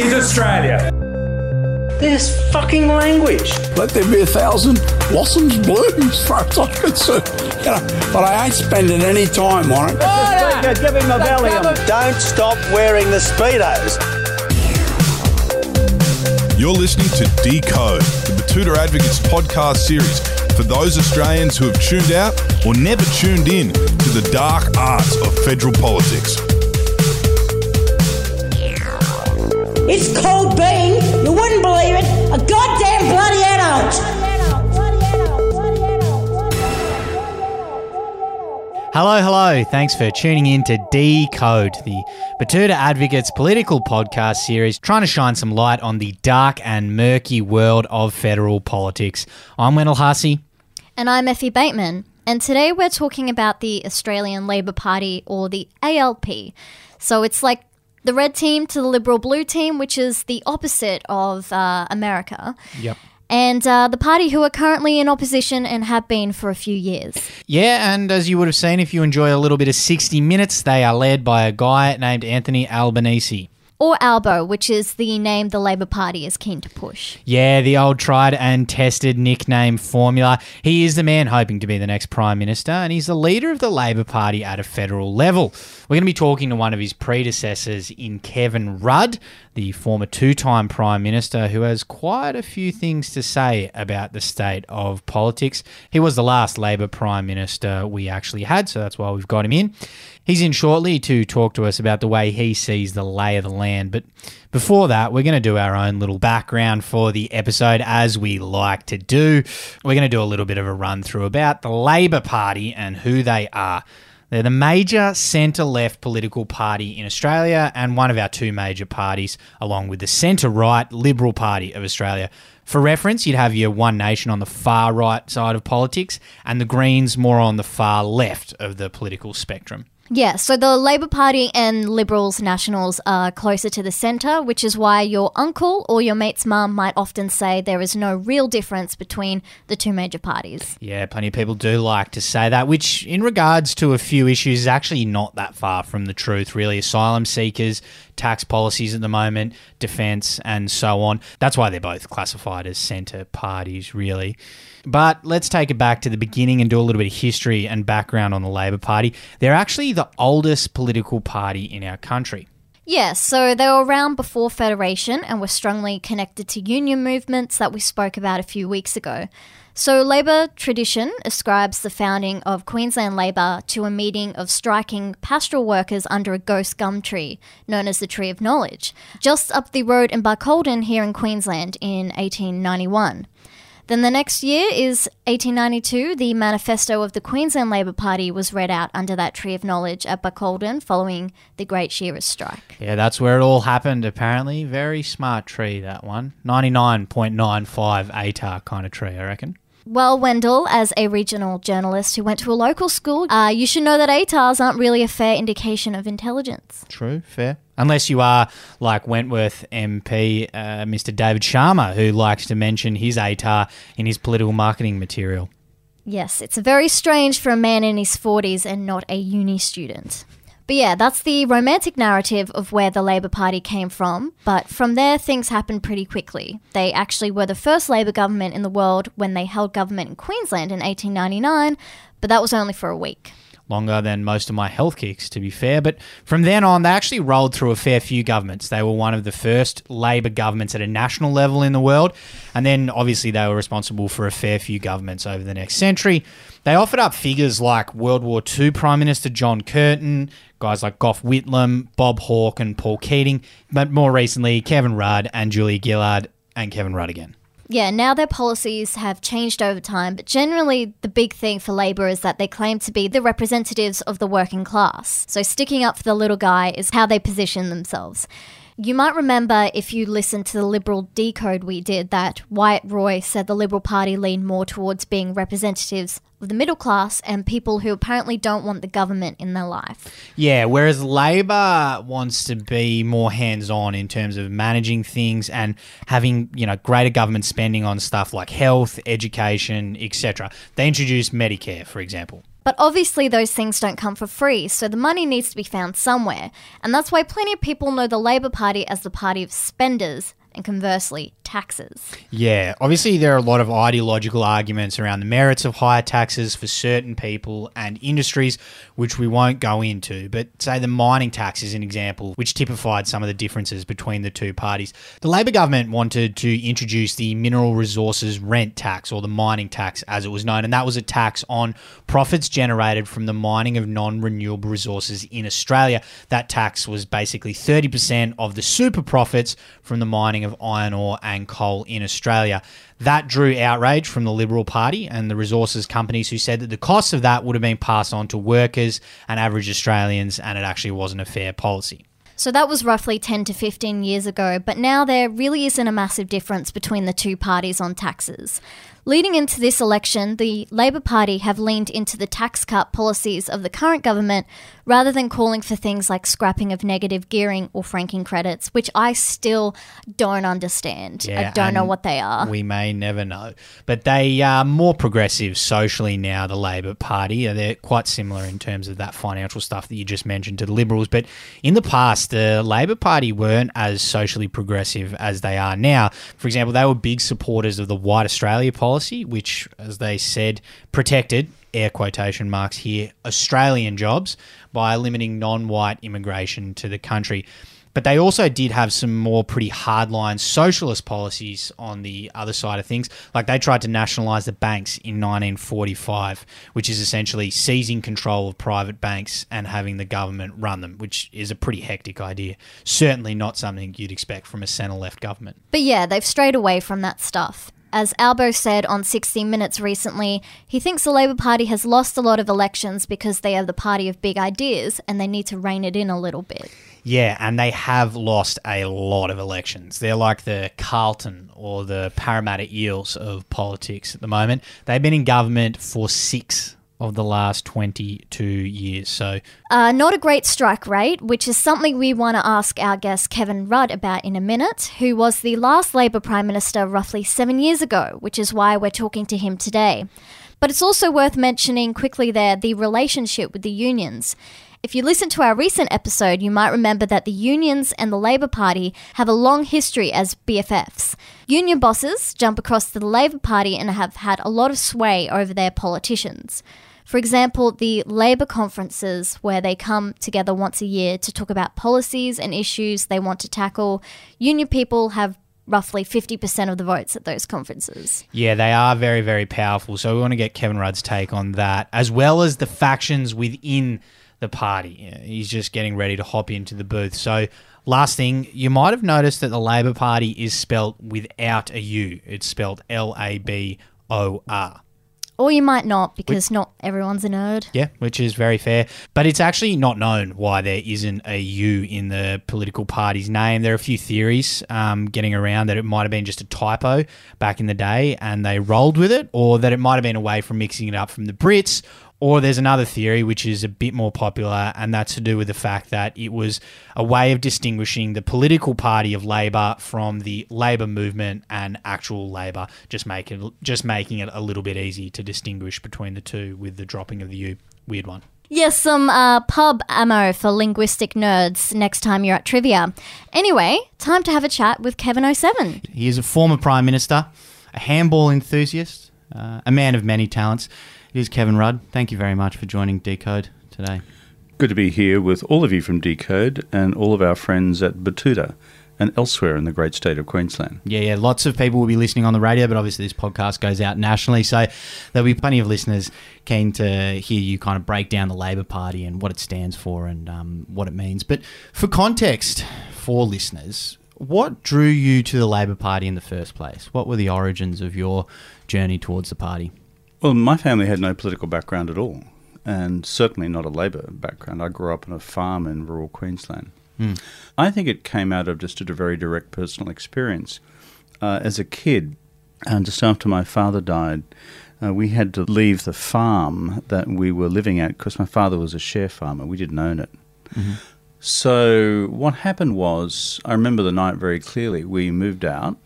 is Australia. This fucking language. Let there be a thousand blossoms bloom as far as I'm concerned. You know, but I ain't spending any time on it. give him a Valium. Don't stop wearing the Speedos. You're listening to Decode, the Batuta Advocates podcast series for those Australians who have tuned out or never tuned in to the dark arts of federal politics. It's called being, you wouldn't believe it, a goddamn bloody adult. Hello, hello. Thanks for tuning in to Decode, the Batuta Advocates political podcast series, trying to shine some light on the dark and murky world of federal politics. I'm Wendell Hussey. And I'm Effie Bateman. And today we're talking about the Australian Labor Party, or the ALP. So it's like the red team to the Liberal blue team, which is the opposite of uh, America. Yep. And uh, the party who are currently in opposition and have been for a few years. Yeah, and as you would have seen, if you enjoy a little bit of 60 Minutes, they are led by a guy named Anthony Albanese. Or Albo, which is the name the Labor Party is keen to push. Yeah, the old tried and tested nickname formula. He is the man hoping to be the next Prime Minister, and he's the leader of the Labor Party at a federal level. We're going to be talking to one of his predecessors in Kevin Rudd, the former two time Prime Minister, who has quite a few things to say about the state of politics. He was the last Labor Prime Minister we actually had, so that's why we've got him in. He's in shortly to talk to us about the way he sees the lay of the land. But before that, we're going to do our own little background for the episode, as we like to do. We're going to do a little bit of a run through about the Labor Party and who they are. They're the major centre left political party in Australia and one of our two major parties, along with the centre right Liberal Party of Australia. For reference, you'd have your One Nation on the far right side of politics and the Greens more on the far left of the political spectrum. Yeah, so the Labor Party and Liberals Nationals are closer to the centre, which is why your uncle or your mate's mum might often say there is no real difference between the two major parties. Yeah, plenty of people do like to say that, which, in regards to a few issues, is actually not that far from the truth, really. Asylum seekers, tax policies at the moment, defence, and so on. That's why they're both classified as centre parties, really. But let's take it back to the beginning and do a little bit of history and background on the Labor Party. They're actually the oldest political party in our country. Yeah, so they were around before Federation and were strongly connected to union movements that we spoke about a few weeks ago. So, Labor tradition ascribes the founding of Queensland Labor to a meeting of striking pastoral workers under a ghost gum tree, known as the Tree of Knowledge, just up the road in Barcaldine here in Queensland in 1891. Then the next year is 1892. The manifesto of the Queensland Labor Party was read out under that tree of knowledge at Barcaldine following the Great Shearers' Strike. Yeah, that's where it all happened, apparently. Very smart tree, that one. 99.95 ATAR kind of tree, I reckon. Well, Wendell, as a regional journalist who went to a local school, uh, you should know that ATARs aren't really a fair indication of intelligence. True, fair. Unless you are like Wentworth MP, uh, Mr. David Sharma, who likes to mention his ATAR in his political marketing material. Yes, it's very strange for a man in his 40s and not a uni student. But yeah, that's the romantic narrative of where the Labor Party came from. But from there, things happened pretty quickly. They actually were the first Labor government in the world when they held government in Queensland in 1899, but that was only for a week longer than most of my health kicks, to be fair. But from then on, they actually rolled through a fair few governments. They were one of the first Labor governments at a national level in the world. And then obviously, they were responsible for a fair few governments over the next century. They offered up figures like World War II Prime Minister John Curtin, guys like Gough Whitlam, Bob Hawke, and Paul Keating, but more recently, Kevin Rudd and Julia Gillard and Kevin Rudd again. Yeah, now their policies have changed over time, but generally the big thing for Labor is that they claim to be the representatives of the working class. So sticking up for the little guy is how they position themselves. You might remember if you listened to the Liberal decode we did that Wyatt Roy said the Liberal Party leaned more towards being representatives of the middle class and people who apparently don't want the government in their life. Yeah, whereas Labor wants to be more hands-on in terms of managing things and having, you know, greater government spending on stuff like health, education, etc. They introduced Medicare, for example. But obviously, those things don't come for free, so the money needs to be found somewhere. And that's why plenty of people know the Labor Party as the party of spenders, and conversely, taxes. Yeah, obviously there are a lot of ideological arguments around the merits of higher taxes for certain people and industries, which we won't go into. But say the mining tax is an example, which typified some of the differences between the two parties. The Labor government wanted to introduce the mineral resources rent tax, or the mining tax as it was known, and that was a tax on profits generated from the mining of non renewable resources in Australia. That tax was basically 30% of the super profits from the mining of iron ore and coal in Australia. That drew outrage from the Liberal Party and the resources companies who said that the costs of that would have been passed on to workers and average Australians, and it actually wasn't a fair policy. So that was roughly 10 to 15 years ago, but now there really isn't a massive difference between the two parties on taxes. Leading into this election, the Labor Party have leaned into the tax cut policies of the current government rather than calling for things like scrapping of negative gearing or franking credits, which I still don't understand. I don't know what they are. We may never know. But they are more progressive socially now, the Labor Party. They're quite similar in terms of that financial stuff that you just mentioned to the Liberals. But in the past, the Labor Party weren't as socially progressive as they are now. For example, they were big supporters of the White Australia policy, which, as they said, protected air quotation marks here, Australian jobs by limiting non white immigration to the country. But they also did have some more pretty hardline socialist policies on the other side of things. Like they tried to nationalise the banks in 1945, which is essentially seizing control of private banks and having the government run them, which is a pretty hectic idea. Certainly not something you'd expect from a centre left government. But yeah, they've strayed away from that stuff. As Albo said on 60 Minutes recently, he thinks the Labor Party has lost a lot of elections because they are the party of big ideas and they need to rein it in a little bit. Yeah, and they have lost a lot of elections. They're like the Carlton or the Parramatta Eels of politics at the moment. They've been in government for six of the last 22 years. So, Uh, not a great strike rate, which is something we want to ask our guest Kevin Rudd about in a minute, who was the last Labor Prime Minister roughly seven years ago, which is why we're talking to him today. But it's also worth mentioning quickly there the relationship with the unions. If you listen to our recent episode, you might remember that the unions and the Labor Party have a long history as BFFs. Union bosses jump across to the Labor Party and have had a lot of sway over their politicians. For example, the Labor conferences, where they come together once a year to talk about policies and issues they want to tackle, union people have roughly 50% of the votes at those conferences. yeah, they are very, very powerful. So, we want to get Kevin Rudd's take on that, as well as the factions within the party. He's just getting ready to hop into the booth. So, last thing, you might have noticed that the Labor Party is spelt without a U, it's spelled L A B O R. Or you might not, because not everyone's a nerd. Yeah, which is very fair. But it's actually not known why there isn't a U in the political party's name. There are a few theories um, getting around that it might have been just a typo back in the day and they rolled with it, or that it might have been a way from mixing it up from the Brits. Or there's another theory which is a bit more popular, and that's to do with the fact that it was a way of distinguishing the political party of Labor from the Labor movement and actual Labor, just making just making it a little bit easy to distinguish between the two with the dropping of the U. Weird one. Yes, some uh, pub ammo for linguistic nerds next time you're at trivia. Anyway, time to have a chat with Kevin 07. He is a former Prime Minister, a handball enthusiast, uh, a man of many talents. It is Kevin Rudd. Thank you very much for joining Decode today. Good to be here with all of you from Decode and all of our friends at Batuta and elsewhere in the great state of Queensland. Yeah, yeah. Lots of people will be listening on the radio, but obviously this podcast goes out nationally, so there'll be plenty of listeners keen to hear you kind of break down the Labor Party and what it stands for and um, what it means. But for context for listeners, what drew you to the Labor Party in the first place? What were the origins of your journey towards the party? Well, my family had no political background at all, and certainly not a Labor background. I grew up on a farm in rural Queensland. I think it came out of just a very direct personal experience. Uh, as a kid, and just after my father died, uh, we had to leave the farm that we were living at because my father was a share farmer. We didn't own it. So what happened was, I remember the night very clearly. We moved out.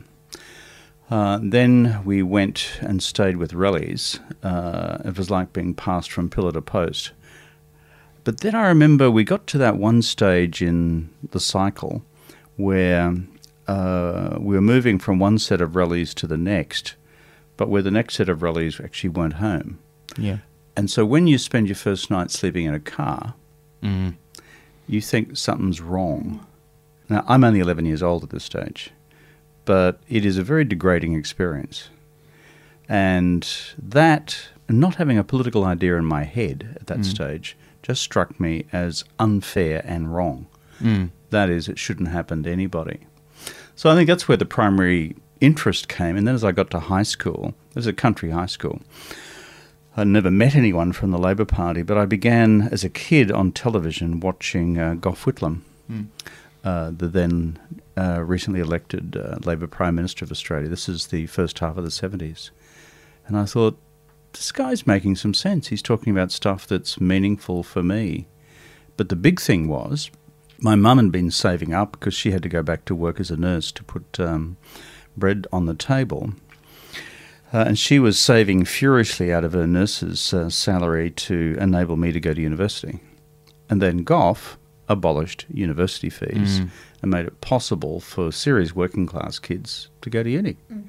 Uh, then we went and stayed with rallies. Uh, it was like being passed from pillar to post. But then I remember we got to that one stage in the cycle where uh, we were moving from one set of rallies to the next, but where the next set of rallies actually weren't home. Yeah. And so when you spend your first night sleeping in a car, you think something's wrong. Now, I'm only 11 years old at this stage, but it is a very degrading experience. And that, not having a political idea in my head at that stage, just struck me as unfair and wrong. That is, it shouldn't happen to anybody. So I think that's where the primary interest came. And then as I got to high school, it was a country high school. I'd never met anyone from the Labor Party, but I began as a kid on television watching uh, Gough Whitlam, uh, the then uh, recently elected uh, Labor Prime Minister of Australia. This is the first half of the 70s. And I thought, this guy's making some sense. He's talking about stuff that's meaningful for me. But the big thing was, my mum had been saving up because she had to go back to work as a nurse to put um, bread on the table. Uh, and she was saving furiously out of her nurse's uh, salary to enable me to go to university. And then Gough abolished university fees mm. and made it possible for serious working class kids to go to uni. Mm.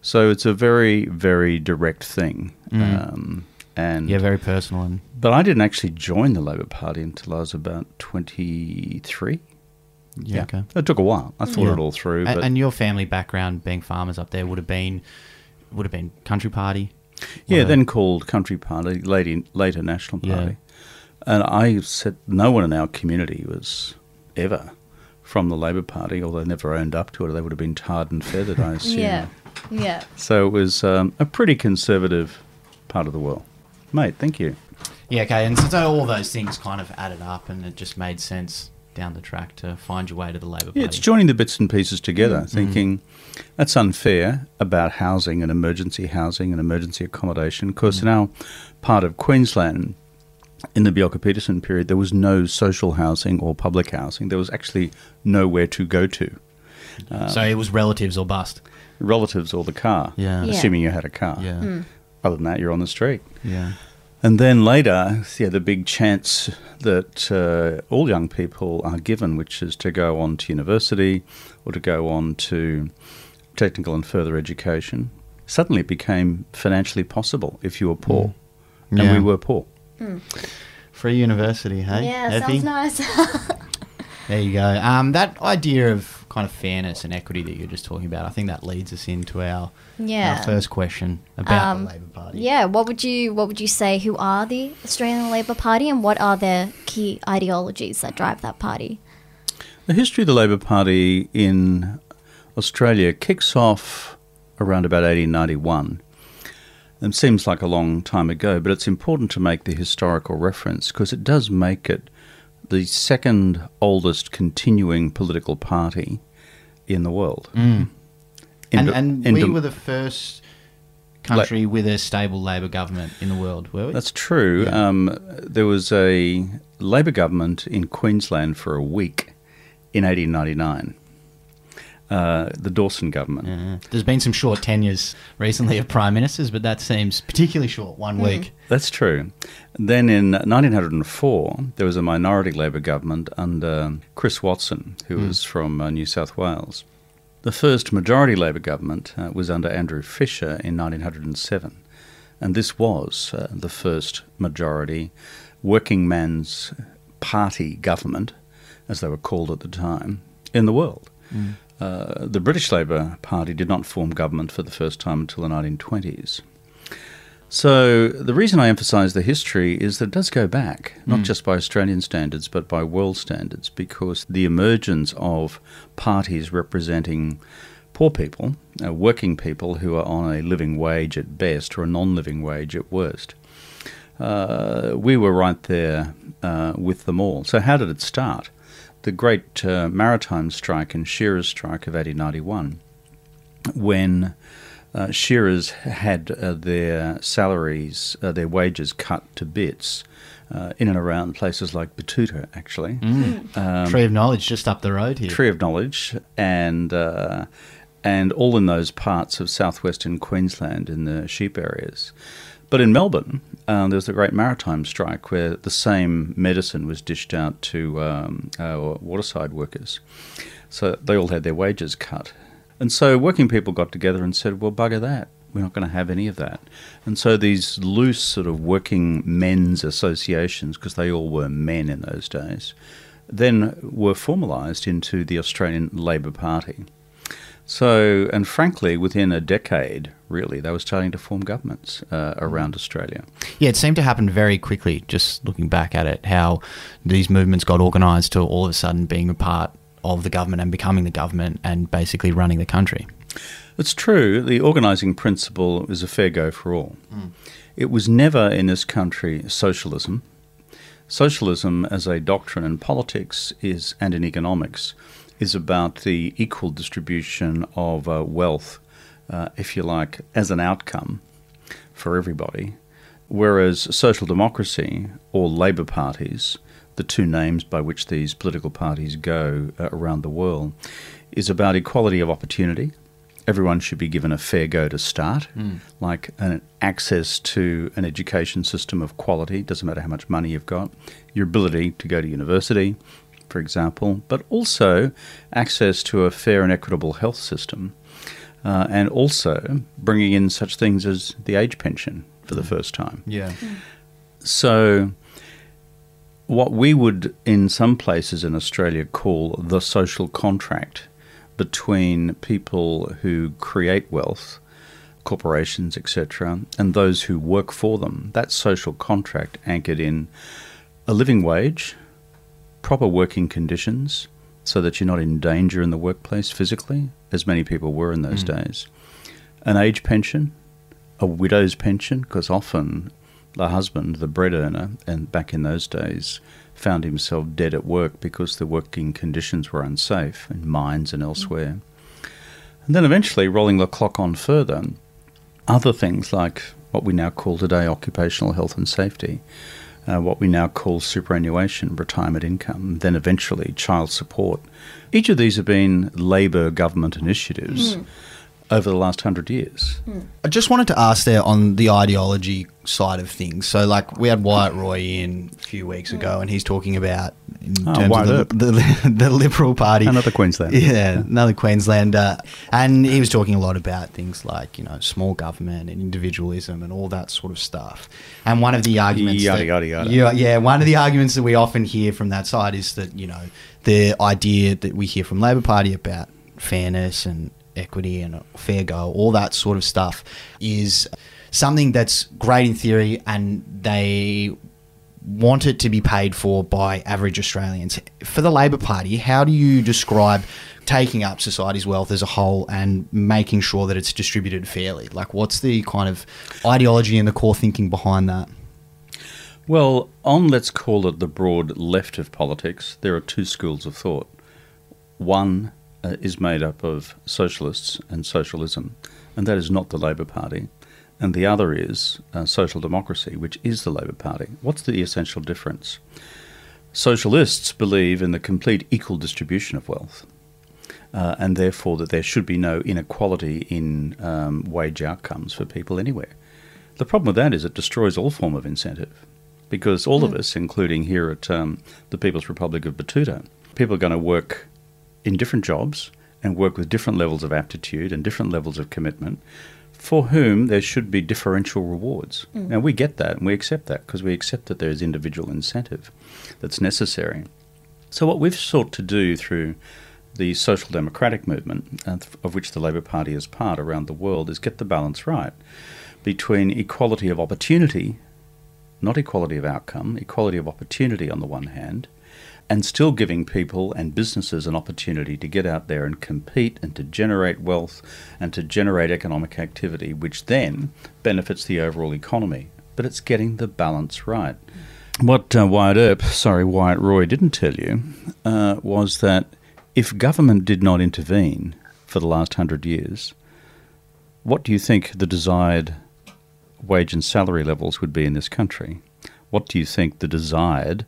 So it's a very, very direct thing. Mm. Um, and Yeah, very personal and but I didn't actually join the Labor Party until I was about 23. yeah, okay. It took a while. I thought Yeah. it all through. And, But and your family background, being farmers up there, would have been would have been Country Party. yeah, then called Country Party, later, later National Yeah. Party. And I said no one in our community was ever from the Labor Party, although they never owned up to it. They would have been tarred and feathered, I assume. Yeah. Yeah. So it was um, a pretty conservative part of the world. Mate, thank you. Yeah, okay. And so, so all those things kind of added up, and it just made sense down the track to find your way to the Labor Party. Yeah, it's joining the bits and pieces together, Mm. thinking that's unfair about housing and emergency housing and emergency accommodation. Because Mm. in our part of Queensland, in the Bjelke Petersen period, there was no social housing or public housing. There was actually nowhere to go to. so it was relatives or bust. Relatives or the car, Yeah. Yeah. assuming you had a car. Yeah, Other than that, you're on the street. yeah. And then later, yeah, the big chance that uh, all young people are given, which is to go on to university or to go on to technical and further education, suddenly it became financially possible if you were poor. And Yeah. we were poor. Free university, hey? Yeah, Effie? sounds nice. There you go. Um, that idea of kind of fairness and equity that you're just talking about, I think that leads us into our, Yeah. our first question about Um, the Labor Party. yeah, what would you what would you say who are the Australian Labor Party and what are their key ideologies that drive that party? The history of the Labor Party in Australia kicks off around about 1891. It seems like a long time ago, but it's important to make the historical reference because it does make it the second oldest continuing political party in the world. and In- and in we were the first country with a stable Labor government in the world, were we? That's true. Yeah. Um, there was a Labor government in Queensland for a week in 1899. Uh, the Dawson government. Yeah. There's been some short tenures recently of prime ministers, but that seems particularly short, one week. That's true. Then in 1904, there was a minority Labor government under Chris Watson, who was from uh, New South Wales. The first majority Labor government uh, was under Andrew Fisher in 1907, and this was uh, the first majority working man's party government, as they were called at the time, in the world. Uh, the British Labour Party did not form government for the first time until the 1920s. So the reason I emphasise the history is that it does go back, not just by Australian standards, but by world standards, because the emergence of parties representing poor people, uh, working people who are on a living wage at best or a non-living wage at worst, uh, we were right there uh, with them all. So how did it start? The great uh, maritime strike and shearers' strike of 1891, when uh, shearers had uh, their salaries, uh, their wages cut to bits uh, in and around places like Batuta, actually. Um, Tree of Knowledge just up the road here. Tree of Knowledge, and uh, and all in those parts of southwestern Queensland in the sheep areas. But in Melbourne, um, there was a great maritime strike where the same medicine was dished out to um, uh, waterside workers. So they all had their wages cut. And so working people got together and said, well, bugger that. We're not going to have any of that. And so these loose sort of working men's associations, because they all were men in those days, then were formalised into the Australian Labor Party. So, and frankly, within a decade, really, they were starting to form governments uh, around Australia. Yeah, it seemed to happen very quickly, just looking back at it, how these movements got organised to all of a sudden being a part of the government and becoming the government and basically running the country. It's true, the organising principle is a fair go for all. It was never in this country socialism. Socialism as a doctrine in politics is and in economics is about the equal distribution of uh, wealth, uh, if you like, as an outcome for everybody. Whereas social democracy or Labour parties, the two names by which these political parties go uh, around the world, is about equality of opportunity. Everyone should be given a fair go to start, like an access to an education system of quality. Doesn't matter how much money you've got, your ability to go to university, for example, but also access to a fair and equitable health system, uh, and also bringing in such things as the age pension for the first time. Yeah. So, what we would in some places in Australia call the social contract between people who create wealth, corporations, etc., and those who work for them, that social contract anchored in a living wage, proper working conditions, so that you're not in danger in the workplace physically, as many people were in those hmm. days, an age pension, a widow's pension, because often the husband, the bread earner, and back in those days, found himself dead at work because the working conditions were unsafe in mines and elsewhere. And then eventually, rolling the clock on further, other things like what we now call today occupational health and safety, uh, what we now call superannuation, retirement income, then eventually child support. Each of these have been Labor government initiatives over the last hundred years. I just wanted to ask there on the ideology side of things. So, like, we had Wyatt Roy in a few weeks ago, and he's talking about in Oh, terms Wyatt of the, the, the Liberal Party. Another Queenslander. Yeah, another Queenslander. Uh, and he was talking a lot about things like, you know, small government and individualism and all that sort of stuff. And one of the arguments. Yada, that- yada, yada. Yeah, yeah, one of the arguments that we often hear from that side is that, you know, the idea that we hear from Labor Party about fairness and equity and fair go, all that sort of stuff is something that's great in theory and they want it to be paid for by average Australians. For the Labor Party, how do you describe taking up society's wealth as a whole and making sure that it's distributed fairly? Like, what's the kind of ideology and the core thinking behind that? Well, on let's call it the broad left of politics, there are two schools of thought. One uh, is made up of socialists and socialism, and that is not the Labor Party. And the other is uh, social democracy, which is the Labor Party. What's the essential difference? Socialists believe in the complete equal distribution of wealth, uh, and therefore that there should be no inequality in um, wage outcomes for people anywhere. The problem with that is it destroys all form of incentive because all of us, including here at um, the People's Republic of Batuta, people are going to work in different jobs and work with different levels of aptitude and different levels of commitment for whom there should be differential rewards. Now, we get that and we accept that because we accept that there is individual incentive that's necessary. So, what we've sought to do through the social democratic movement, uh, of which the Labor Party is part around the world, is get the balance right between equality of opportunity, not equality of outcome, equality of opportunity on the one hand, and still giving people and businesses an opportunity to get out there and compete and to generate wealth and to generate economic activity, which then benefits the overall economy. But it's getting the balance right. What uh, Wyatt Earp, sorry, Wyatt Roy didn't tell you uh, was that if government did not intervene for the last hundred years, what do you think the desired wage and salary levels would be in this country? What do you think the desired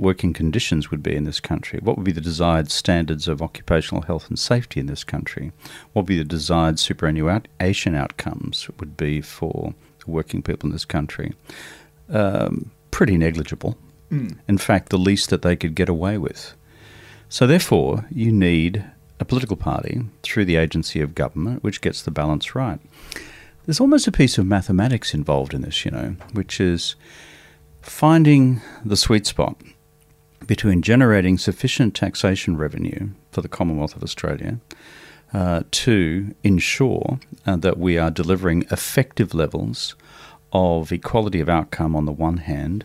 working conditions would be in this country? What would be the desired standards of occupational health and safety in this country? What would be the desired superannuation outcomes would be for working people in this country? Um, pretty negligible. In fact, the least that they could get away with. So, therefore, you need a political party through the agency of government which gets the balance right. There's almost a piece of mathematics involved in this, you know, which is finding the sweet spot between generating sufficient taxation revenue for the Commonwealth of Australia uh, to ensure uh, that we are delivering effective levels of equality of outcome on the one hand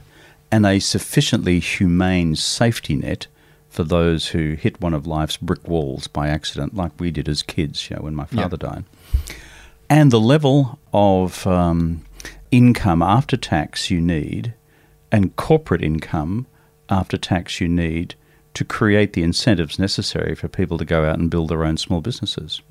and a sufficiently humane safety net for those who hit one of life's brick walls by accident, like we did as kids, you know, when my father died. And the level of um, income after tax you need and corporate income after tax you need to create the incentives necessary for people to go out and build their own small businesses.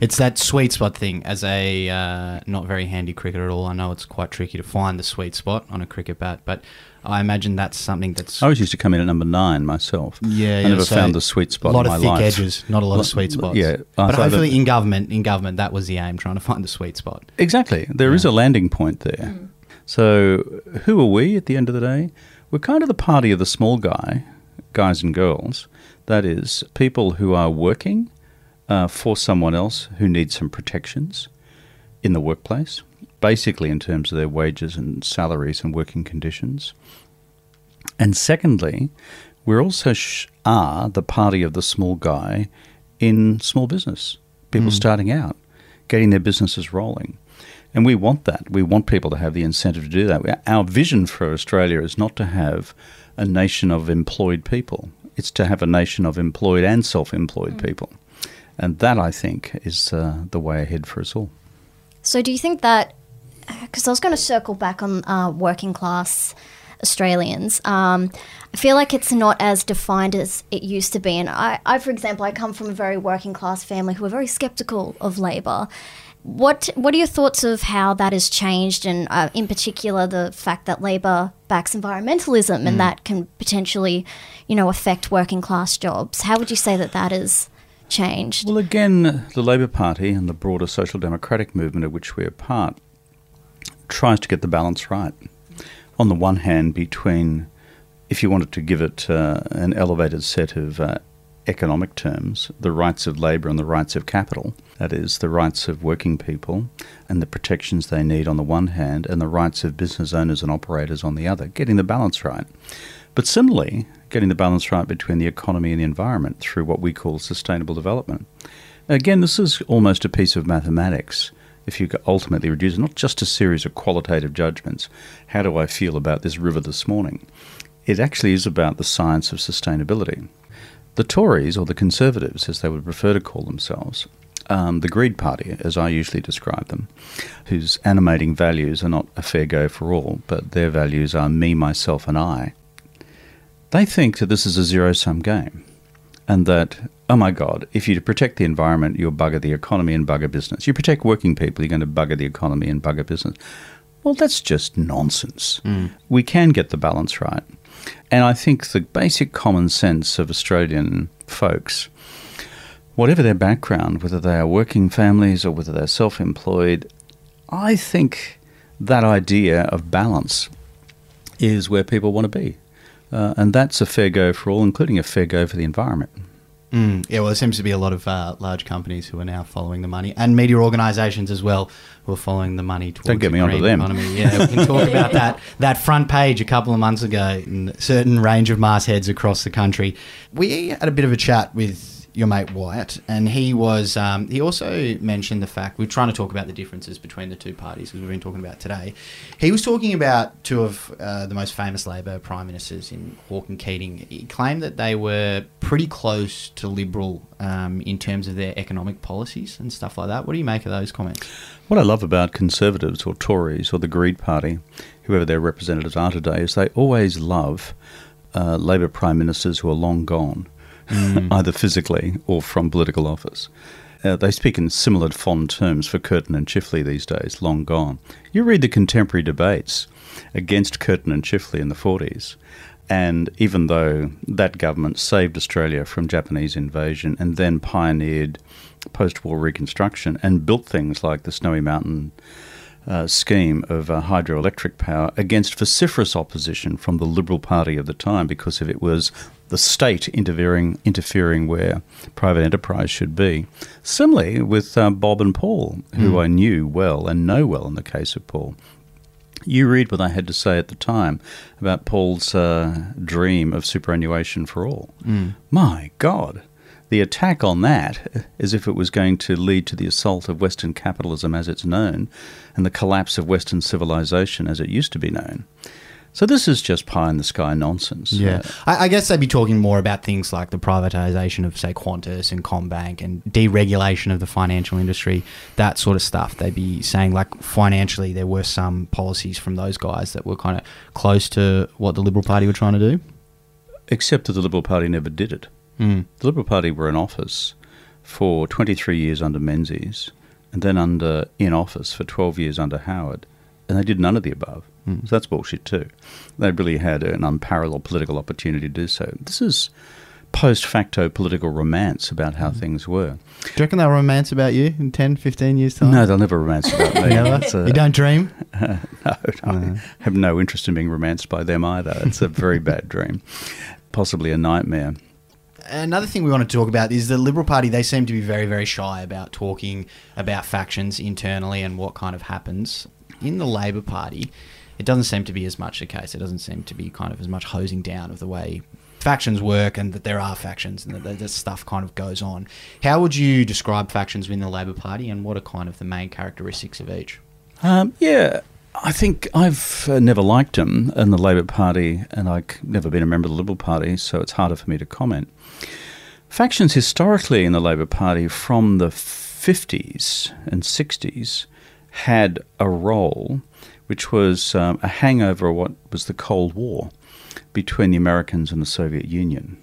It's that sweet spot thing. As a uh, not very handy cricketer at all, I know it's quite tricky to find the sweet spot on a cricket bat, but I imagine that's something that's I always used to come in at number nine myself. Yeah, I yeah, never so found the sweet spot a lot in of thick life. edges, not a lot of sweet spots. Yeah, but hopefully the- in government, in government, that was the aim, trying to find the sweet spot. Exactly. There is a landing point there. So, who are we at the end of the day? We're kind of the party of the small guy, guys and girls. That is, people who are working uh, for someone else who needs some protections in the workplace, basically in terms of their wages and salaries and working conditions. And secondly, we're also sh- are the party of the small guy in small business, people starting out, getting their businesses rolling. And we want that. We want people to have the incentive to do that. Our vision for Australia is not to have a nation of employed people, it's to have a nation of employed and self employed people. And that, I think, is uh, the way ahead for us all. So, do you think that? Because I was going to circle back on uh, working class Australians. Um, I feel like it's not as defined as it used to be. And I, I, for example, I come from a very working class family who are very skeptical of Labor. What What are your thoughts of how that has changed, and uh, in particular the fact that Labor backs environmentalism and that can potentially, you know, affect working class jobs? How would you say that that has changed? Well, again, the Labor Party and the broader social democratic movement of which we are part tries to get the balance right. On the one hand, between, if you wanted to give it uh, an elevated set of uh, economic terms, the rights of labour and the rights of capital, that is, the rights of working people and the protections they need on the one hand, and the rights of business owners and operators on the other, getting the balance right. But similarly, getting the balance right between the economy and the environment through what we call sustainable development. Again, this is almost a piece of mathematics. If you ultimately reduce not just a series of qualitative judgments, how do I feel about this river this morning? It actually is about the science of sustainability. The Tories, or the Conservatives, as they would prefer to call themselves, um, the Greed Party, as I usually describe them, whose animating values are not a fair go for all, but their values are me, myself, and I, they think that this is a zero sum game and that, oh my God, if you protect the environment, you'll bugger the economy and bugger business. You protect working people, you're going to bugger the economy and bugger business. Well, that's just nonsense. We can get the balance right. And I think the basic common sense of Australian folks, whatever their background, whether they are working families or whether they're self employed, I think that idea of balance is where people want to be. Uh, and that's a fair go for all, including a fair go for the environment. Mm, yeah, well, there seems to be a lot of uh, large companies who are now following the money, and media organisations as well, who are following the money towards Don't get me onto green them. economy. Yeah, we can talk about that that front page a couple of months ago in a certain range of mastheads across the country. We had a bit of a chat with your mate Wyatt, and he was um, he also mentioned the fact we're trying to talk about the differences between the two parties as we've been talking about today. He was talking about two of uh, the most famous Labor prime ministers in Hawke and Keating. He claimed that they were pretty close to Liberal um, in terms of their economic policies and stuff like that. What do you make of those comments? What I love about Conservatives or Tories or the Greed Party, whoever their representatives are today, is they always love uh, Labor prime ministers who are long gone, either physically or from political office. Uh, they speak in similar fond terms for Curtin and Chifley these days, long gone. You read the contemporary debates against Curtin and Chifley in the 40s, And even though that government saved Australia from Japanese invasion and then pioneered post war reconstruction and built things like the Snowy Mountain uh, scheme of uh, hydroelectric power against vociferous opposition from the Liberal Party of the time because if it was the state interfering interfering where private enterprise should be. Similarly, with uh, Bob and Paul, who I knew well and know well in the case of Paul. You read what I had to say at the time about Paul's uh, dream of superannuation for all. My God, the attack on that, as if it was going to lead to the assault of Western capitalism as it's known and the collapse of Western civilization as it used to be known. So this is just pie in the sky nonsense. Yeah, I, I guess they'd be talking more about things like the privatization of, say, Qantas and CommBank and deregulation of the financial industry, that sort of stuff. They'd be saying, like, financially, there were some policies from those guys that were kind of close to what the Liberal Party were trying to do. except that the Liberal Party never did it. Mm. The Liberal Party were in office for 23 years under Menzies and then under in office for 12 years under Howard, and they did none of the above. Mm, so that's bullshit too. They really had an unparalleled political opportunity to do so. This is post facto political romance about how mm. things were. Do you reckon they'll romance about you in 10, 15 years' time? No, they'll never romance about me. A- you don't dream? no, I have no interest in being romanced by them either. It's a very bad dream, possibly a nightmare. Another thing we want to talk about is the Liberal Party. They seem to be very, very shy about talking about factions internally and what kind of happens. In the Labor Party, it doesn't seem to be as much the case. It doesn't seem to be kind of as much hosing down of the way factions work and that there are factions and that this stuff kind of goes on. How would you describe factions within the Labor Party and what are kind of the main characteristics of each? Um, yeah, I think I've uh, never liked them in the Labor Party, and I've never been a member of the Liberal Party, so it's harder for me to comment. Factions historically in the Labor Party from the 50s and 60s had a role which was um, a hangover of what was the Cold War between the Americans and the Soviet Union.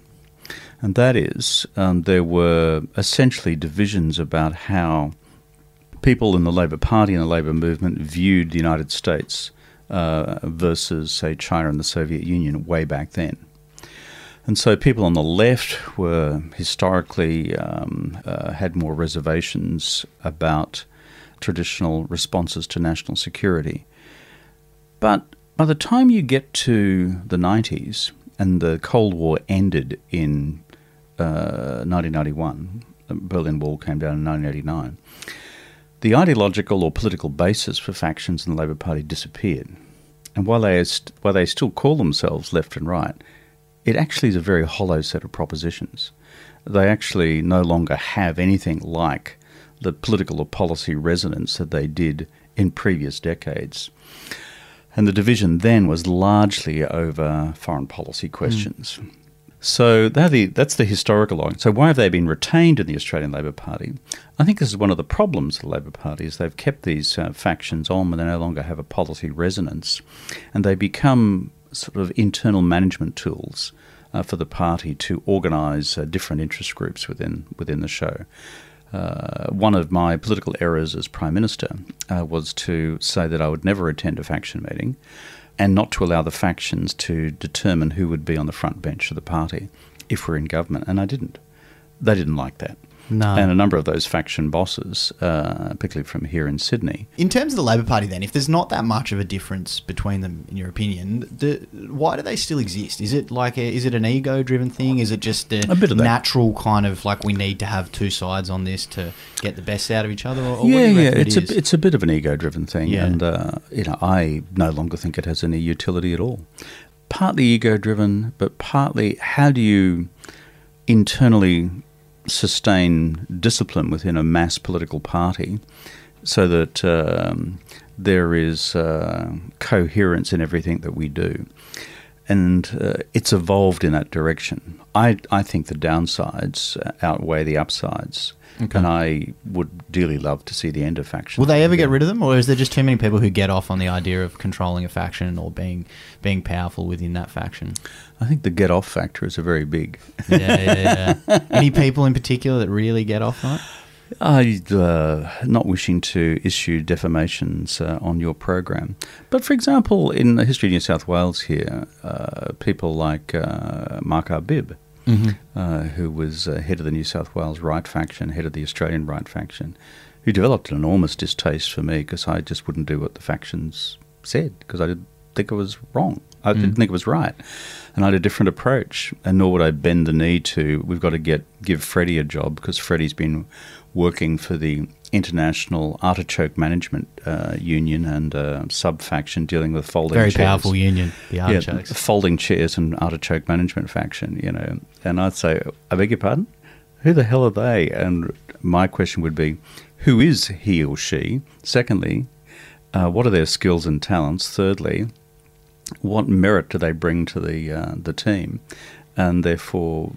And that is, um, there were essentially divisions about how people in the Labor Party and the Labor movement viewed the United States uh, versus, say, China and the Soviet Union way back then. And so people on the left were historically um, uh, had more reservations about traditional responses to national security. But by the time you get to the 90s and the Cold War ended in uh, 1991, the Berlin Wall came down in 1989, the ideological or political basis for factions in the Labor Party disappeared. And while they, while they still call themselves left and right, it actually is a very hollow set of propositions. They actually no longer have anything like the political or policy resonance that they did in previous decades. And the division then was largely over foreign policy questions. So they're the, that's the historical line. So why have they been retained in the Australian Labor Party? I think this is one of the problems of the Labor Party is they've kept these uh, factions on when they no longer have a policy resonance, and they become sort of internal management tools uh, for the party to organise uh, different interest groups within within the show. Uh, one of my political errors as Prime Minister uh, was to say that I would never attend a faction meeting and not to allow the factions to determine who would be on the front bench of the party if we're in government. And I didn't. They didn't like that. No. And a number of those faction bosses, uh, particularly from here in Sydney, In terms of the Labor Party, then, if there's not that much of a difference between them, in your opinion, the, why do they still exist? Is it like a, is it an ego-driven thing? Is it just a, A bit of that. natural kind of like we need to have two sides on this to get the best out of each other? Or, or yeah, yeah, reckon it it's a it's a bit of an ego-driven thing, Yeah. and uh, you know I no longer think it has any utility at all. Partly ego-driven, but partly how do you internally sustain discipline within a mass political party so that um, there is uh, coherence in everything that we do. And uh, it's evolved in that direction. I, I think the downsides uh, outweigh the upsides. And I would dearly love to see the end of factions. Will they ever get rid of them, or is there just too many people who get off on the idea of controlling a faction or being being powerful within that faction? I think the get off factor is a very big. Yeah, yeah, yeah. Any people in particular that really get off on it? I, uh, not wishing to issue defamations uh, on your program, but for example, in the history of New South Wales here, uh, people like uh, Mark Arbib, uh, who was uh, head of the New South Wales right faction, head of the Australian right faction, who developed an enormous distaste for me because I just wouldn't do what the factions said because I didn't think it was wrong. I didn't think it was right, and I had a different approach. And nor would I bend the knee to. We've got to get give Freddie a job because Freddie's been working for the International Artichoke Management uh, Union and uh, sub faction dealing with folding Very chairs. powerful union, the Yeah, artichokes. folding chairs and artichoke management faction, you know. And I'd say, I beg your pardon? Who the hell are they? And my question would be, who is he or she? Secondly, uh, what are their skills and talents? Thirdly, what merit do they bring to the uh, the team? And therefore,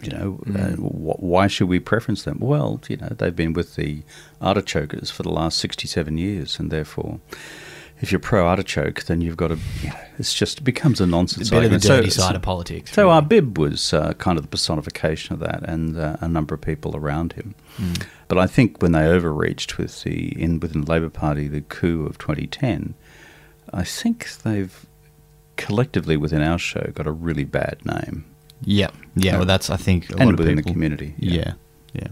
you know, uh, wh- why should we preference them? Well, you know, they've been with the artichokers for the last 67 years, and therefore, if you're pro artichoke, then you've got to, you know, it's just, it becomes a nonsense A bit of the argument. So- dirty side of politics. So really. Arbib was uh, kind of the personification of that, and uh, a number of people around him. But I think when they overreached with the in within the Labor Party, the coup of 2010, I think they've collectively within our show got a really bad name. Yeah, yeah. Well, um, that's I think a and lot of within the community, Yeah. yeah. yeah,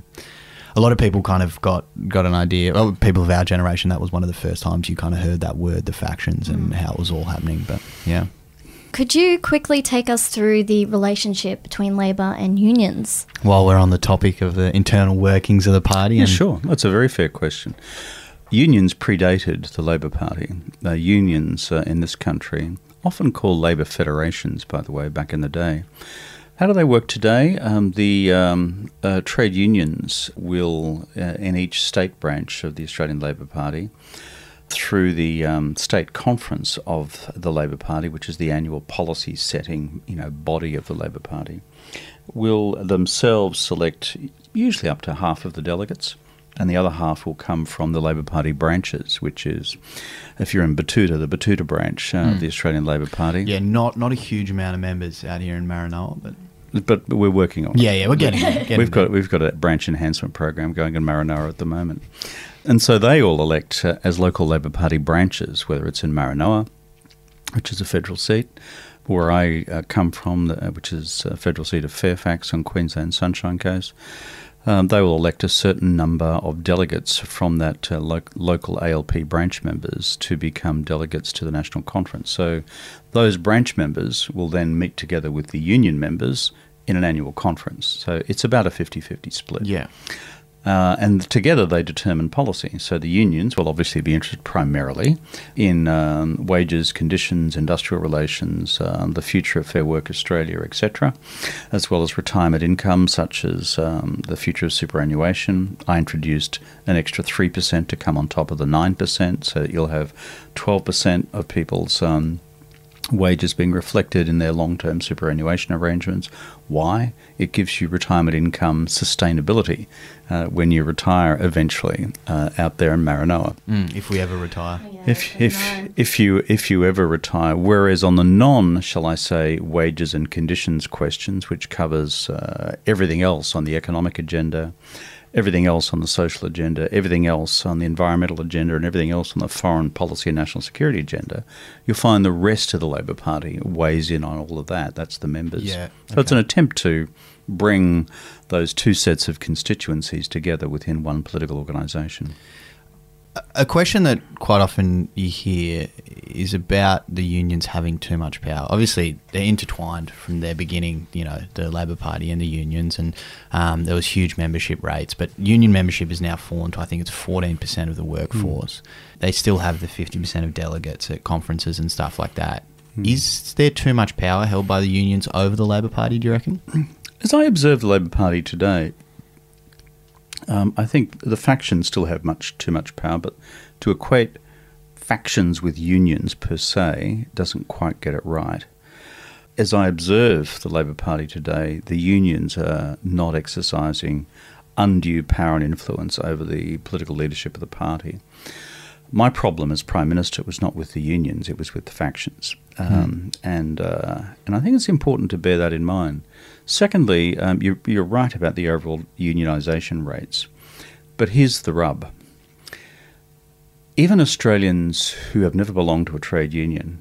A lot of people kind of got got an idea. Well, people of our generation, that was one of the first times you kind of heard that word, the factions, and mm. how it was all happening. But yeah, Could you quickly take us through the relationship between Labor and unions? while we're on the topic of the internal workings of the party, Yeah, and sure. That's a very fair question. Unions predated the Labor Party. Uh, unions uh, in this country, often called Labor federations, by the way, back in the day. How do they work today? Um, the um, uh, trade unions will, uh, in each state branch of the Australian Labor Party, through the um, state conference of the Labor Party, which is the annual policy setting, you know, body of the Labor Party, will themselves select usually up to half of the delegates, and the other half will come from the Labor Party branches, which is, if you're in Batuta, the Batuta branch uh, of the Australian Labor Party. yeah, not not a huge amount of members out here in Maranoa, but But we're working on it. yeah, yeah, we're getting there. Getting we've got we've got a branch enhancement program going in Maranoa at the moment, and so they all elect uh, as local Labor Party branches, whether it's in Maranoa, which is a federal seat, where I uh, come from, the, uh, which is a federal seat of Fairfax on Queensland Sunshine Coast. Um, they will elect a certain number of delegates from that uh, lo- local ALP branch members to become delegates to the national conference. So those branch members will then meet together with the union members in an annual conference. So it's about a 50 50 split. yeah, Uh, and together they determine policy. So the unions will obviously be interested primarily in um, wages, conditions, industrial relations, um, the future of Fair Work Australia, etc., as well as retirement income, such as um, the future of superannuation. I introduced an extra 3% to come on top of the 9%, so you'll have 12% of people's. Um, wages being reflected in their long term superannuation arrangements. Why? It gives you retirement income sustainability uh, when you retire eventually uh, out there in Maranoa. Mm, if we ever retire. If, if, if, you, if you ever retire, whereas on the non, shall I say, wages and conditions questions, which covers uh, everything else on the economic agenda, everything else on the social agenda, everything else on the environmental agenda, and everything else on the foreign policy and national security agenda, you'll find the rest of the Labor Party weighs in on all of that. That's the members. Yeah, So it's an attempt to bring those two sets of constituencies together within one political organisation. A question that quite often you hear is about the unions having too much power. Obviously, they're intertwined from their beginning. You know, the Labor Party and the unions, and um, there was huge membership rates. But union membership has now fallen to I think it's fourteen percent of the workforce. They still have the fifty percent of delegates at conferences and stuff like that. Is there too much power held by the unions over the Labor Party? Do you reckon? As I observe the Labor Party today, um, I think the factions still have much too much power, but to equate factions with unions per se doesn't quite get it right. As I observe the Labor Party today, the unions are not exercising undue power and influence over the political leadership of the party. My problem as Prime Minister was not with the unions, it was with the factions. Um, and, uh, and I think it's important to bear that in mind. Secondly, um, you're, you're right about the overall unionisation rates. But here's the rub. Even Australians who have never belonged to a trade union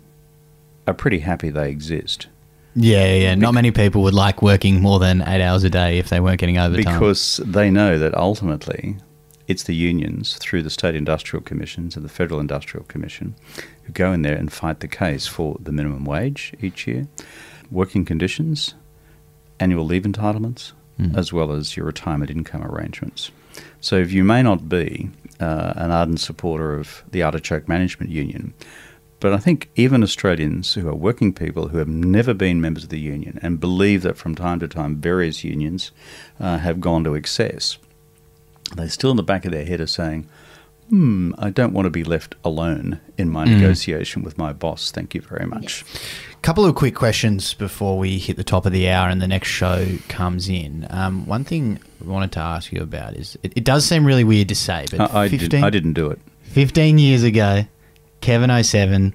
are pretty happy they exist. Yeah, yeah, yeah. Not many people would like working more than eight hours a day if they weren't getting overtime. Because they know that ultimately it's the unions through the state industrial commissions and the federal industrial commission who go in there and fight the case for the minimum wage each year, working conditions, annual leave entitlements, as well as your retirement income arrangements. So if you may not be uh, an ardent supporter of the Artichoke Management Union, but I think even Australians who are working people who have never been members of the union and believe that from time to time various unions uh, have gone to excess, they still in the back of their head are saying, hmm, I don't want to be left alone in my negotiation with my boss. Thank you very much. Couple of quick questions before we hit the top of the hour and the next show comes in. Um, one thing I wanted to ask you about is it, it does seem really weird to say, but I, I, 15, did, I didn't do it. 15 years ago, Kevin 07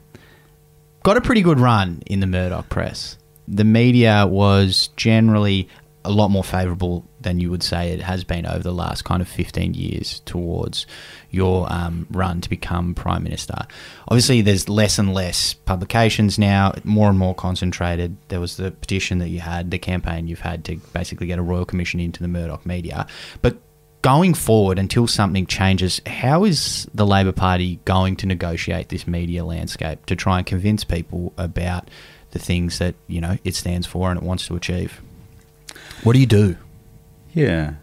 got a pretty good run in the Murdoch press. The media was generally a lot more favourable than you would say it has been over the last kind of 15 years towards your um, run to become Prime Minister. Obviously, there's less and less publications now, more and more concentrated. There was the petition that you had, the campaign you've had to basically get a royal commission into the Murdoch media. But going forward, until something changes, how is the Labor Party going to negotiate this media landscape to try and convince people about the things that you know it stands for and it wants to achieve? What do you do? Yeah.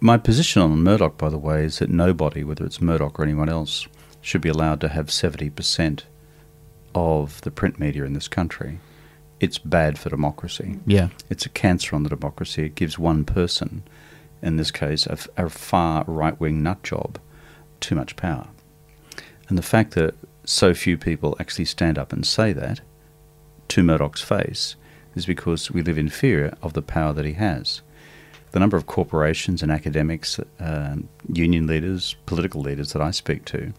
My position on Murdoch, by the way, is that nobody, whether it's Murdoch or anyone else, should be allowed to have 70% of the print media in this country. It's bad for democracy. Yeah. It's a cancer on the democracy. It gives one person, in this case, a, a far right wing nut job, too much power. And the fact that so few people actually stand up and say that to Murdoch's face is because we live in fear of the power that he has. The number of corporations and academics, um, union leaders, political leaders that I speak to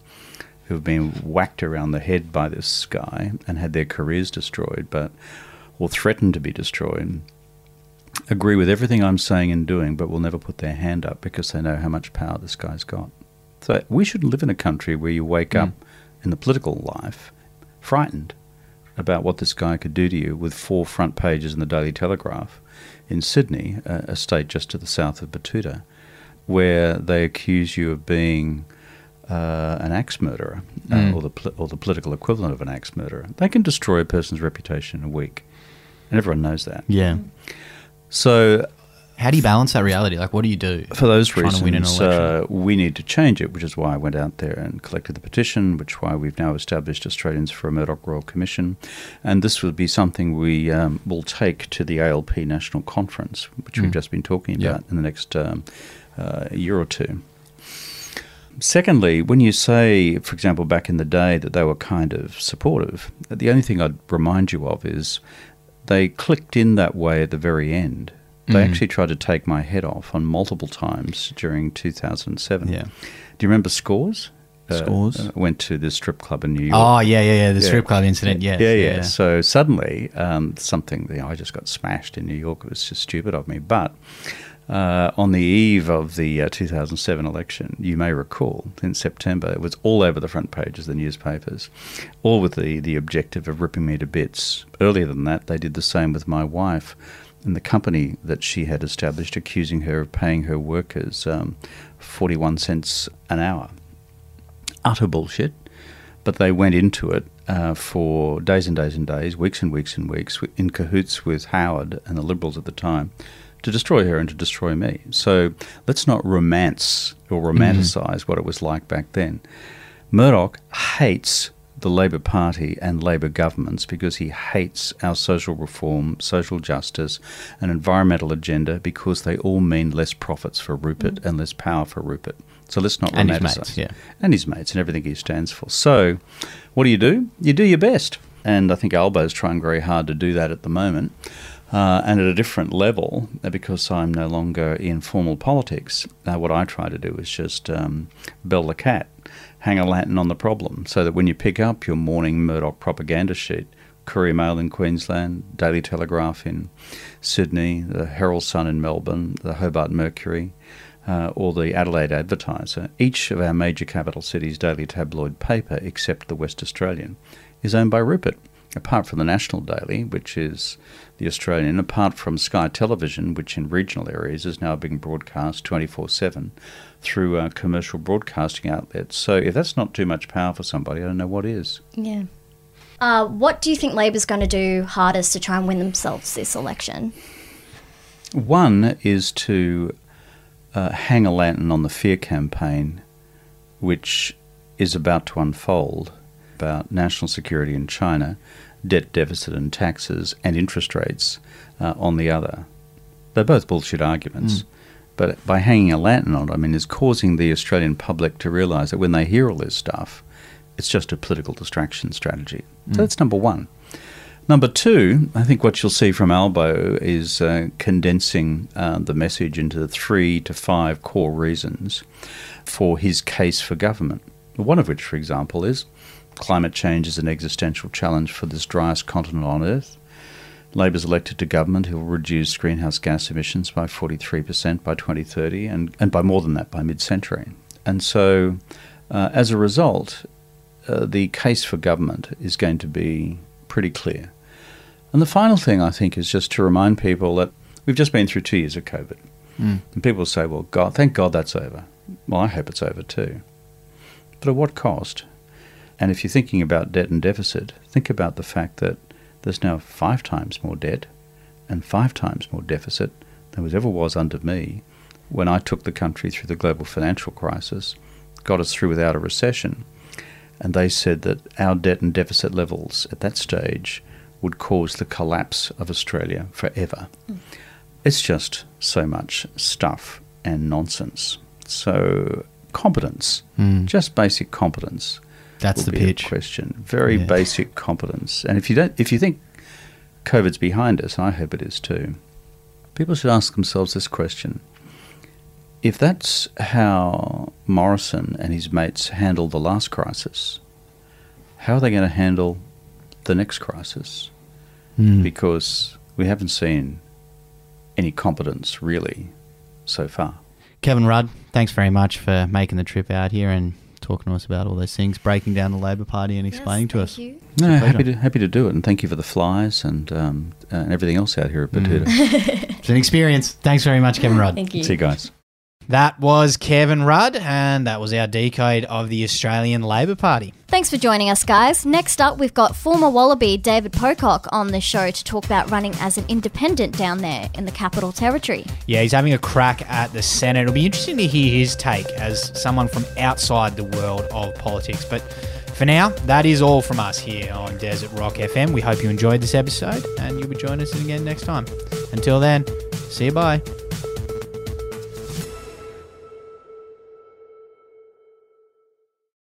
who have been whacked around the head by this guy and had their careers destroyed, but or threatened to be destroyed, agree with everything I'm saying and doing, but will never put their hand up because they know how much power this guy's got. So we shouldn't live in a country where you wake up in the political life frightened about what this guy could do to you with four front pages in the Daily Telegraph in Sydney, a, a state just to the south of Batuta, where they accuse you of being uh, an axe murderer uh, or, the or the political equivalent of an axe murderer. They can destroy a person's reputation in a week, and everyone knows that. Yeah. So How do you balance that reality? Like, what do you do for those trying to win an reasons, election? uh, we need to change it, which is why I went out there and collected the petition, which is why we've now established Australians for a Murdoch Royal Commission. And this will be something we um, will take to the ALP National Conference, which we've just been talking Mm. About in the next um, uh, year or two. Secondly, when you say, for example, back in the day that they were kind of supportive, the only thing I'd remind you of is they clicked in that way at the very end. They Mm. actually tried to take my head off on multiple times during 2007. Yeah. Do you remember Scores? Scores? Uh, went to the strip club in New York. Oh, yeah, yeah, yeah. The Yeah. strip club incident, yes. Yeah, yeah. So suddenly, um, something, you know, I just got smashed in New York. It was just stupid of me. But uh, on the eve of the uh, 2007 election, you may recall, in September, it was all over the front pages of the newspapers, all with the, the objective of ripping me to bits. Earlier than that, they did the same with my wife and the company that she had established, accusing her of paying her workers um, 41 cents an hour utter bullshit. But they went into it uh, for days and days and days, weeks and weeks and weeks, in cahoots with Howard and the Liberals at the time, to destroy her and to destroy me. So let's not romance or romanticize what it was like back then. Murdoch hates the Labor Party and Labor governments because he hates our social reform, social justice, and environmental agenda because they all mean less profits for Rupert and less power for Rupert. So let's not And his mates, yeah. And his mates and everything he stands for. So what do you do? You do your best. And I think Albo's trying very hard to do that at the moment. Uh, and at a different level, because I'm no longer in formal politics, uh, what I try to do is just um, bell the cat, hang a lantern on the problem, so that when you pick up your morning Murdoch propaganda sheet, Courier Mail in Queensland, Daily Telegraph in Sydney, the Herald Sun in Melbourne, the Hobart Mercury, uh, or the Adelaide Advertiser, each of our major capital cities' daily tabloid paper, except the West Australian, is owned by Rupert. Apart from the National Daily, which is the Australian, apart from Sky Television, which in regional areas is now being broadcast 24 7 through uh, commercial broadcasting outlets. So if that's not too much power for somebody, I don't know what is. Yeah. Uh, what do you think Labor's going to do hardest to try and win themselves this election? One is to uh, hang a lantern on the fear campaign, which is about to unfold about national security in China, debt deficit and taxes, and interest rates uh, on the other. They're both bullshit arguments. But by hanging a lantern on it, I mean, is causing the Australian public to realise that when they hear all this stuff, it's just a political distraction strategy. So that's number one. Number two, I think what you'll see from Albo is uh, condensing uh, the message into the three to five core reasons for his case for government. One of which, for example, is climate change is an existential challenge for this driest continent on Earth. Labor's elected to government, he'll reduce greenhouse gas emissions by 43% by 2030 and, and by more than that by mid century. And so, uh, as a result, uh, the case for government is going to be pretty clear. And the final thing I think is just to remind people that we've just been through two years of COVID. And people say, well, God, thank God that's over. Well, I hope it's over too. But at what cost? And if you're thinking about debt and deficit, think about the fact that there's now five times more debt and five times more deficit than was ever was under me when I took the country through the global financial crisis, got us through without a recession. And they said that our debt and deficit levels at that stage would cause the collapse of Australia forever. Mm. It's just so much stuff and nonsense. So, competence, hmm. just basic competence. That's the pitch. question. Very Yeah. basic competence. And if you don't, if you think COVID's behind us, and I hope it is too, people should ask themselves this question: If that's how Morrison and his mates handled the last crisis, how are they going to handle the next crisis? Hmm. Because we haven't seen any competence really so far. Kevin Rudd, thanks very much for making the trip out here and talking to us about all those things, breaking down the Labor Party and explaining to us. you. No, happy to happy to do it, and thank you for the flies and um, uh, and everything else out here at Batuta. It's an experience. Thanks very much, Kevin Rudd. Thank you. See you guys. That was Kevin Rudd, and that was our decode of the Australian Labor Party. Thanks for joining us, guys. Next up, we've got former Wallaby David Pocock on the show to talk about running as an independent down there in the Capital Territory. Yeah, he's having a crack at the Senate. It'll be interesting to hear his take as someone from outside the world of politics. But for now, that is all from us here on Desert Rock FM. We hope you enjoyed this episode, and you'll be joining us again next time. Until then, see you bye.